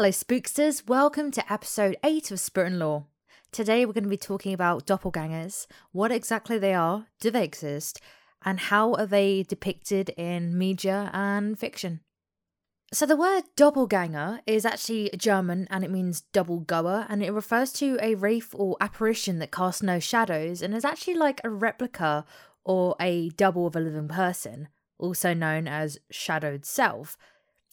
Hello, spooksters. Welcome to episode 8 of Spirit and Law. Today, we're going to be talking about doppelgangers, what exactly they are, do they exist, and how are they depicted in media and fiction. So, the word doppelganger is actually German and it means double goer, and it refers to a wraith or apparition that casts no shadows and is actually like a replica or a double of a living person, also known as shadowed self.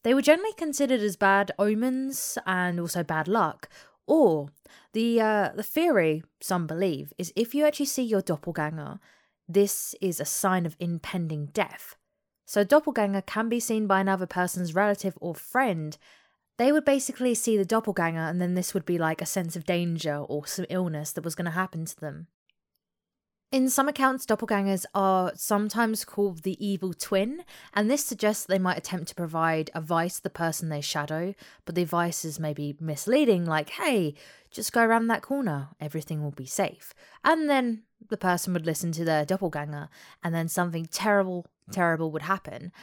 They were generally considered as bad omens and also bad luck. Or the uh, the theory some believe is if you actually see your doppelganger, this is a sign of impending death. So doppelganger can be seen by another person's relative or friend. They would basically see the doppelganger, and then this would be like a sense of danger or some illness that was going to happen to them. In some accounts, doppelgangers are sometimes called the evil twin, and this suggests they might attempt to provide advice to the person they shadow, but the advice is maybe misleading, like, hey, just go around that corner, everything will be safe. And then the person would listen to their doppelganger, and then something terrible, terrible would happen.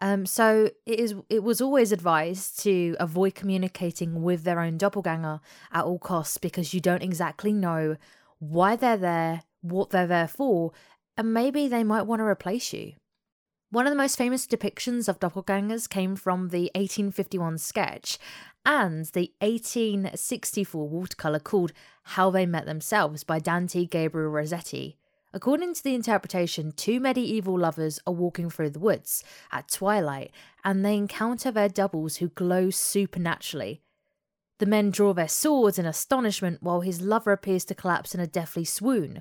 Um, so it is. It was always advised to avoid communicating with their own doppelganger at all costs because you don't exactly know why they're there, what they're there for, and maybe they might want to replace you. One of the most famous depictions of doppelgangers came from the 1851 sketch and the 1864 watercolour called How They Met Themselves by Dante Gabriel Rossetti. According to the interpretation, two medieval lovers are walking through the woods at twilight and they encounter their doubles who glow supernaturally. The men draw their swords in astonishment while his lover appears to collapse in a deathly swoon.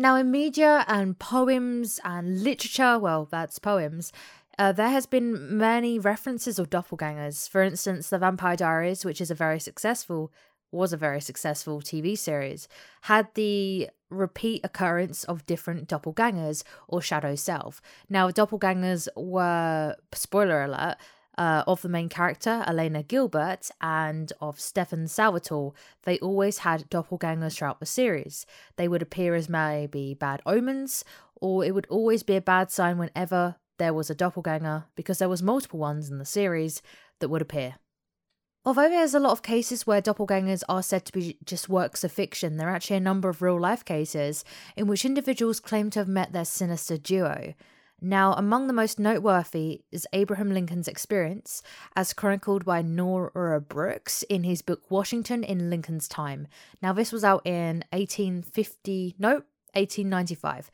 Now, in media and poems and literature, well, that's poems, uh, there has been many references of doppelgangers. For instance, The Vampire Diaries, which is a very successful, was a very successful TV series, had the repeat occurrence of different doppelgangers or shadow self. Now, doppelgangers were, spoiler alert, uh, of the main character, Elena Gilbert, and of Stefan Salvatore, they always had doppelgangers throughout the series. They would appear as maybe bad omens, or it would always be a bad sign whenever there was a doppelganger, because there was multiple ones in the series that would appear. Although there's a lot of cases where doppelgangers are said to be just works of fiction, there are actually a number of real life cases in which individuals claim to have met their sinister duo. Now, among the most noteworthy is Abraham Lincoln's experience, as chronicled by Noah Brooks in his book Washington in Lincoln's Time. Now, this was out in 1850, no, 1895.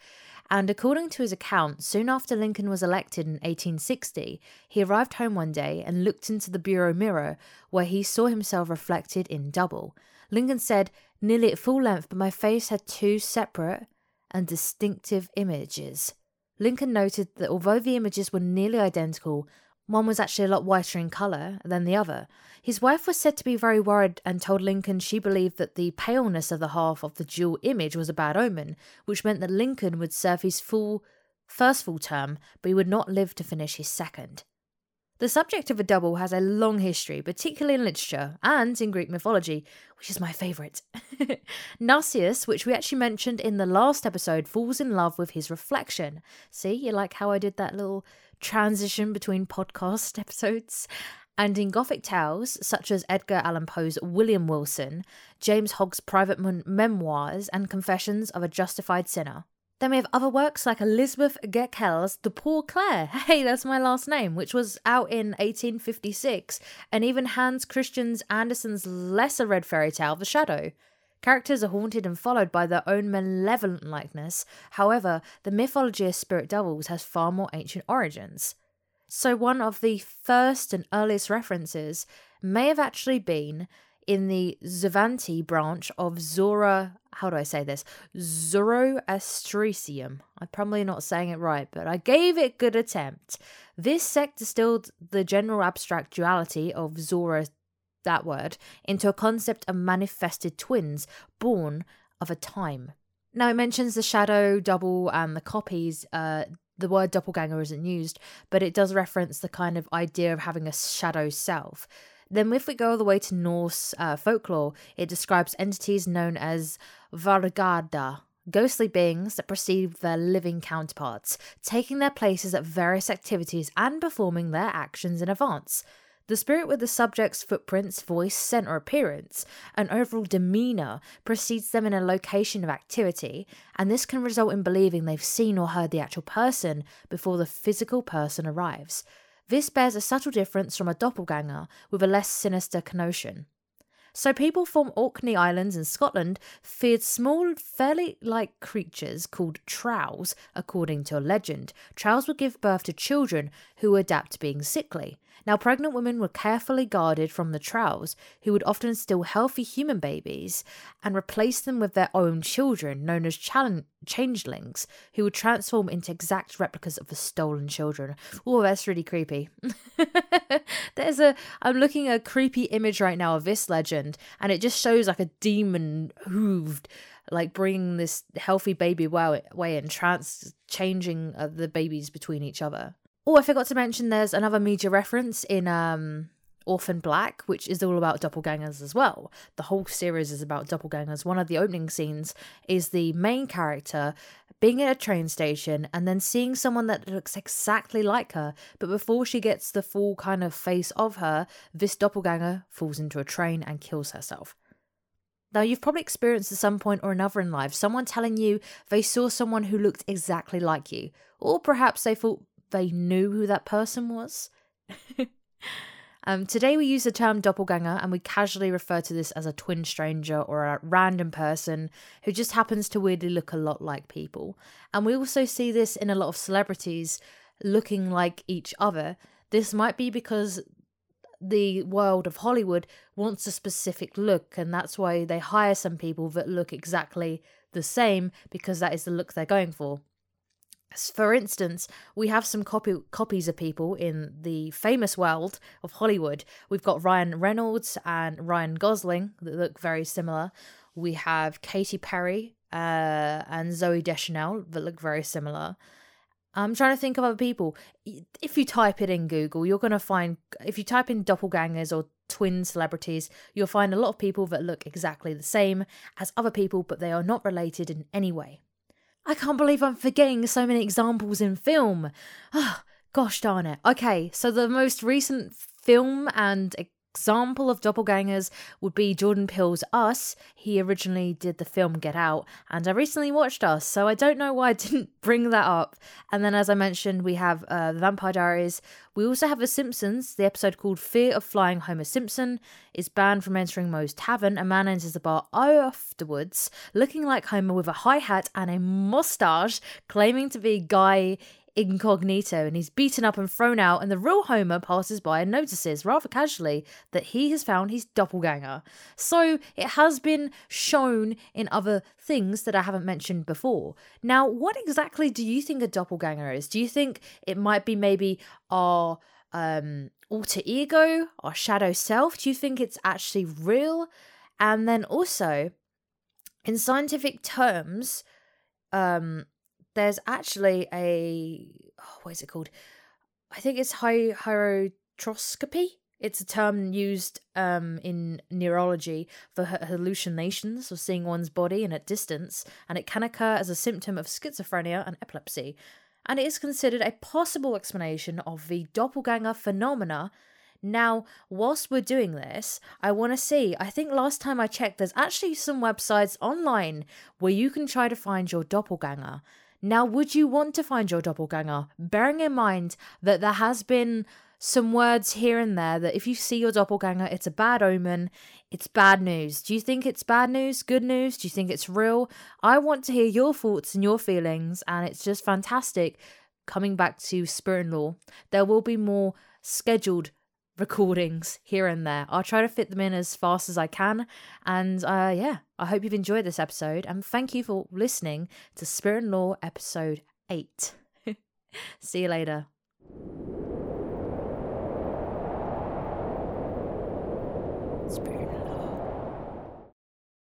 And according to his account, soon after Lincoln was elected in 1860, he arrived home one day and looked into the bureau mirror where he saw himself reflected in double. Lincoln said, nearly at full length, but my face had two separate and distinctive images. Lincoln noted that although the images were nearly identical, one was actually a lot whiter in colour than the other. His wife was said to be very worried and told Lincoln she believed that the paleness of the half of the dual image was a bad omen, which meant that Lincoln would serve his full first full term, but he would not live to finish his second. The subject of a double has a long history, particularly in literature and in Greek mythology, which is my favourite. Narcissus, which we actually mentioned in the last episode, falls in love with his reflection. See, you like how I did that little transition between podcast episodes? And in Gothic tales, such as Edgar Allan Poe's William Wilson, James Hogg's private memoirs, and Confessions of a Justified Sinner. Then we have other works like Elizabeth Gaskell's The Poor Clare, hey, that's my last name, which was out in 1856, and even Hans Christian Andersen's lesser read fairy tale, The Shadow. Characters are haunted and followed by their own malevolent likeness. However, the mythology of spirit doubles has far more ancient origins. So, one of the first and earliest references may have actually been in the Zavanti branch of Zora, how do I say this? Zoroastrianism. I'm probably not saying it right, but I gave it good attempt. This sect distilled the general abstract duality of Zoro, that word, into a concept of manifested twins born of a time. Now it mentions the shadow, double, and the copies. Uh, the word doppelganger isn't used, but it does reference the kind of idea of having a shadow self. Then, if we go all the way to Norse uh, folklore, it describes entities known as Vargada, ghostly beings that perceive their living counterparts, taking their places at various activities and performing their actions in advance. The spirit with the subject's footprints, voice, scent, or appearance, and overall demeanour precedes them in a location of activity, and this can result in believing they've seen or heard the actual person before the physical person arrives. This bears a subtle difference from a doppelganger with a less sinister connotation. So people from Orkney Islands in Scotland feared small, fairly like creatures called trolls, according to a legend. Trolls would give birth to children who would adapt to being sickly. Now, pregnant women were carefully guarded from the trolls, who would often steal healthy human babies and replace them with their own children, known as changelings, who would transform into exact replicas of the stolen children. Oh, that's really creepy. There's a, I'm looking at a creepy image right now of this legend, and it just shows like a demon hooved like bringing this healthy baby away and trans changing uh, the babies between each other. Oh, I forgot to mention there's another media reference in um Orphan Black, which is all about doppelgangers as well. The whole series is about doppelgangers. One of the opening scenes is the main character being at a train station and then seeing someone that looks exactly like her, but before she gets the full kind of face of her, this doppelganger falls into a train and kills herself. Now, you've probably experienced at some point or another in life someone telling you they saw someone who looked exactly like you, or perhaps they thought they knew who that person was. um, today we use the term doppelganger and we casually refer to this as a twin stranger or a random person who just happens to weirdly look a lot like people. And we also see this in a lot of celebrities looking like each other. This might be because the world of Hollywood wants a specific look, and that's why they hire some people that look exactly the same because that is the look they're going for. For instance, we have some copy copies of people in the famous world of Hollywood. We've got Ryan Reynolds and Ryan Gosling that look very similar. We have Katy Perry uh, and Zooey Deschanel that look very similar. I'm trying to think of other people. If you type it in Google, you're going to find, if you type in doppelgangers or twin celebrities, you'll find a lot of people that look exactly the same as other people, but they are not related in any way. I can't believe I'm forgetting so many examples in film. Oh, gosh darn it. Okay, so the most recent film and example of doppelgangers would be Jordan Peele's Us. He originally did the film Get Out, and I recently watched Us, so I don't know why I didn't bring that up. And then, as I mentioned, we have uh, The Vampire Diaries. We also have The Simpsons. The episode called Fear of Flying Homer Simpson is banned from entering Moe's Tavern. A man enters the bar afterwards, looking like Homer with a high hat and a mustache, claiming to be Guy incognito and he's beaten up and thrown out, and the real Homer passes by and notices rather casually that he has found his doppelganger. So it has been shown in other things that I haven't mentioned before. Now, what exactly do you think a doppelganger is? Do you think it might be maybe our um, alter ego, our shadow self? Do you think it's actually real? And then also, in scientific terms, um, there's actually a oh, what is it called? I think it's hy- heautoscopy. It's a term used um, in neurology for hallucinations of seeing one's body in at distance, and it can occur as a symptom of schizophrenia and epilepsy. And it is considered a possible explanation of the doppelganger phenomena. Now, whilst we're doing this, I want to see. I think last time I checked, there's actually some websites online where you can try to find your doppelganger. Now, would you want to find your doppelganger? Bearing in mind that there has been some words here and there that if you see your doppelganger, it's a bad omen, it's bad news. Do you think it's bad news, good news? Do you think it's real? I want to hear your thoughts and your feelings, and it's just fantastic coming back to Spirit and Law. There will be more scheduled recordings here and there. I'll try to fit them in as fast as I can. And uh, yeah, I hope you've enjoyed this episode. And thank you for listening to Spirit and Law episode 8. See you later. Spirit.